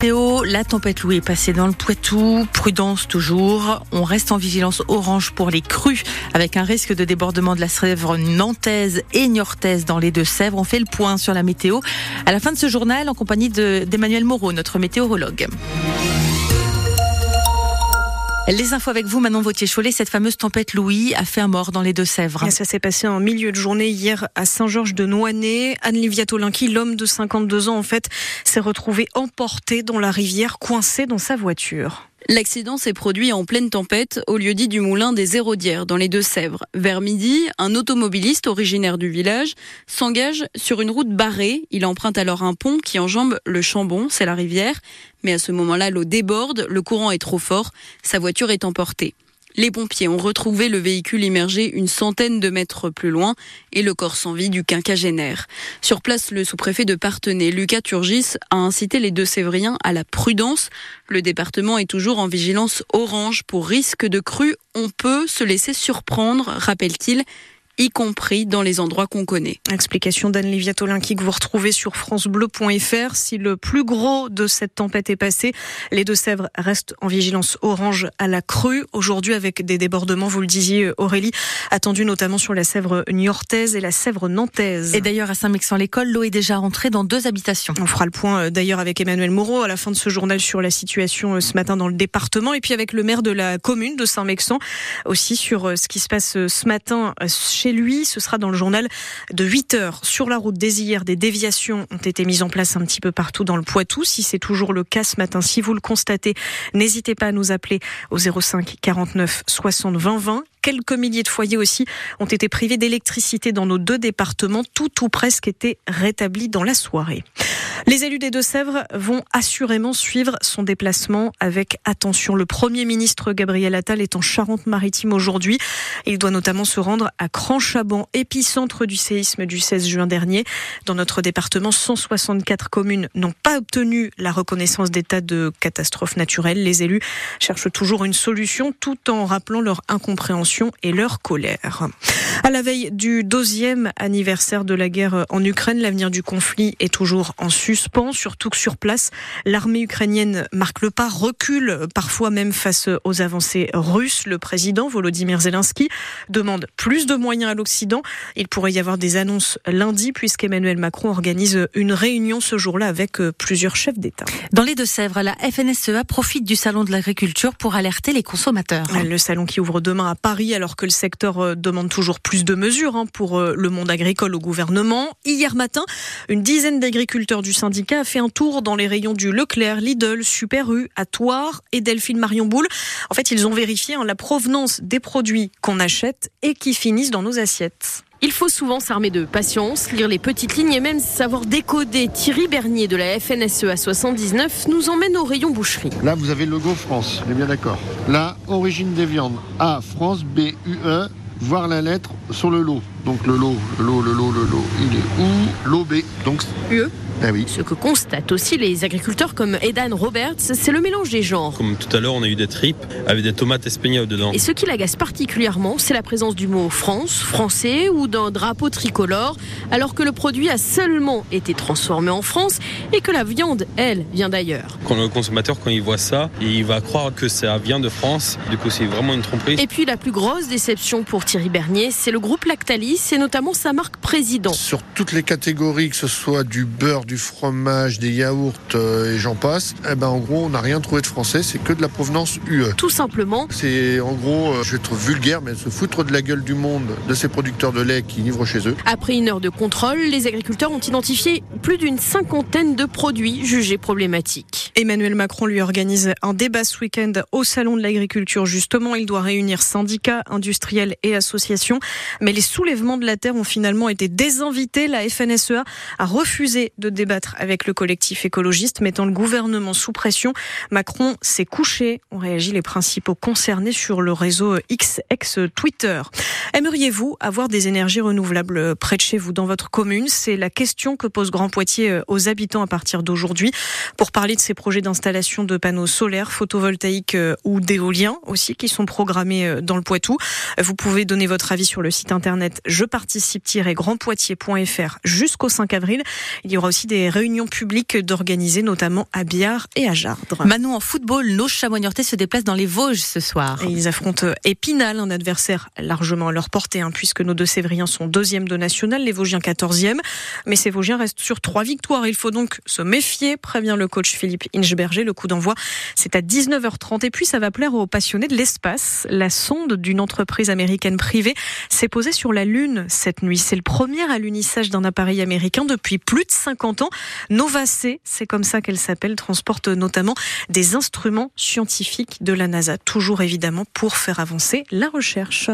La tempête Louis est passée dans le Poitou. Prudence toujours. On reste en vigilance orange pour les crues avec un risque de débordement de la Sèvre nantaise et niortaise dans les Deux-Sèvres. On fait le point sur la météo à la fin de ce journal en compagnie d'Emmanuel Moreau, notre météorologue. Les infos avec vous, Manon Vautier-Cholet. Cette fameuse tempête Louis a fait un mort dans les Deux-Sèvres. Ça s'est passé en milieu de journée hier à Saint-Georges de Noinay. Anne-Livia Tolinki, l'homme de 52 ans, en fait, s'est retrouvé emporté dans la rivière, coincé dans sa voiture. L'accident s'est produit en pleine tempête au lieu dit du moulin des Hérodières dans les Deux-Sèvres. Vers midi, un automobiliste originaire du village s'engage sur une route barrée. Il emprunte alors un pont qui enjambe le Chambon, c'est la rivière. Mais à ce moment-là, l'eau déborde, le courant est trop fort, sa voiture est emportée. Les pompiers ont retrouvé le véhicule immergé une centaine de mètres plus loin et le corps sans vie du quinquagénaire. Sur place, le sous-préfet de Partenay, Lucas Turgis, a incité les deux Sévriens à la prudence. Le département est toujours en vigilance orange pour risque de crue. On peut se laisser surprendre, rappelle-t-il y compris dans les endroits qu'on connaît. Explication d'Anne-Livia Tolinki que vous retrouvez sur francebleu.fr. Si le plus gros de cette tempête est passé, les Deux-Sèvres restent en vigilance orange à la crue. Aujourd'hui, avec des débordements, vous le disiez Aurélie, attendus notamment sur la Sèvre niortaise et la Sèvre nantaise. Et d'ailleurs, à Saint-Mexan-l'École, l'eau est déjà rentrée dans deux habitations. On fera le point euh, d'ailleurs avec Emmanuel Moreau à la fin de ce journal sur la situation euh, ce matin dans le département et puis avec le maire de la commune de Saint-Mexan aussi sur euh, ce qui se passe ce matin chez lui. Ce sera dans le journal de 8 heures. Sur la route des hier, des déviations ont été mises en place un petit peu partout dans le Poitou. Si c'est toujours le cas ce matin, si vous le constatez, n'hésitez pas à nous appeler au 05 49 60 20 20. Quelques milliers de foyers aussi ont été privés d'électricité dans nos deux départements. Tout ou presque était rétabli dans la soirée. Les élus des Deux-Sèvres vont assurément suivre son déplacement avec attention. Le Premier ministre Gabriel Attal est en Charente-Maritime aujourd'hui. Il doit notamment se rendre à Cranchaban, épicentre du séisme du 16 juin dernier. Dans notre département, 164 communes n'ont pas obtenu la reconnaissance d'état de catastrophe naturelle. Les élus cherchent toujours une solution tout en rappelant leur incompréhension et leur colère. À la veille du anniversaire de la guerre en Ukraine, l'avenir du conflit est toujours en suspens, surtout que sur place, l'armée ukrainienne marque le pas, recule parfois même face aux avancées russes. Le président Volodymyr Zelensky demande plus de moyens à l'Occident. Il pourrait y avoir des annonces lundi puisqu'Emmanuel Macron organise une réunion ce jour-là avec plusieurs chefs d'État. Dans les Deux-Sèvres, la FNSEA profite du salon de l'agriculture pour alerter les consommateurs. Le salon qui ouvre demain à Paris alors que le secteur demande toujours plus de mesures hein, pour le monde agricole au gouvernement. Hier matin, une dizaine d'agriculteurs du syndicat a fait un tour dans les rayons du Leclerc, Lidl, Super U, à Toire et Delphine Marion Boule. En fait, ils ont vérifié hein, la provenance des produits qu'on achète et qui finissent dans nos assiettes. Il faut souvent s'armer de patience, lire les petites lignes et même savoir décoder. Thierry Bernier de la FNSEA 79 nous emmène au rayon boucherie. Là, vous avez le logo France, on est bien d'accord. Là, origine des viandes. A, France, B, U, E, voir la lettre sur le lot. Donc le lot, le lot, le lot, le lot, il est où? L'OB. Donc UE ah oui. Ce que constatent aussi les agriculteurs comme Edan Roberts, c'est le mélange des genres. Comme tout à l'heure, on a eu des tripes avec des tomates espagnoles dedans. Et ce qui l'agace particulièrement, c'est la présence du mot France, français ou d'un drapeau tricolore, alors que le produit a seulement été transformé en France et que la viande, elle, vient d'ailleurs. Quand le consommateur, quand il voit ça, il va croire que ça vient de France. Du coup, c'est vraiment une tromperie. Et puis la plus grosse déception pour Thierry Bernier, c'est le groupe Lactalis et notamment sa marque Président. Sur toutes les catégories, que ce soit du beurre, du fromage, des yaourts euh, et j'en passe, eh ben en gros on n'a rien trouvé de français, c'est que de la provenance UE. Tout simplement. C'est en gros, euh, je vais être vulgaire, mais se foutre de la gueule du monde de ces producteurs de lait qui livrent chez eux. Après une heure de contrôle, les agriculteurs ont identifié plus d'une cinquantaine de produits jugés problématiques. Emmanuel Macron lui organise un débat ce week-end au Salon de l'agriculture. Justement, il doit réunir syndicats, industriels et associations. Mais les soulèvements de la terre ont finalement été désinvités. La FNSEA a refusé de débattre avec le collectif écologiste, mettant le gouvernement sous pression. Macron s'est couché, ont réagi les principaux concernés sur le réseau XX Twitter. Aimeriez-vous avoir des énergies renouvelables près de chez vous, dans votre commune? C'est la question que pose Grand Poitiers aux habitants à partir d'aujourd'hui. Pour parler de ces projets d'installation de panneaux solaires, photovoltaïques ou d'éoliens aussi, qui sont programmés dans le Poitou, vous pouvez donner votre avis sur le site internet je participe-grandpoitiers.fr jusqu'au 5 avril. Il y aura aussi des réunions publiques d'organiser, notamment à Biard et à Jardre. Manon, en football, nos chamois se déplacent dans les Vosges ce soir. Et ils affrontent Épinal, un adversaire largement à leur portée, hein, puisque nos deux Sévriens sont deuxième de national, les Vosgiens quatorzième. Mais ces Vosgiens restent sur trois victoires. Il faut donc se méfier, prévient le coach Philippe Inchberger. Le coup d'envoi, c'est à 19h30. Et puis, ça va plaire aux passionnés de l'espace. La sonde d'une entreprise américaine privée s'est posée sur la Lune cette nuit. C'est le premier alunissage d'un appareil américain depuis plus de 50 ans. Nova C, c'est comme ça qu'elle s'appelle, transporte notamment des instruments scientifiques de la NASA. Toujours évidemment pour faire avancer la recherche.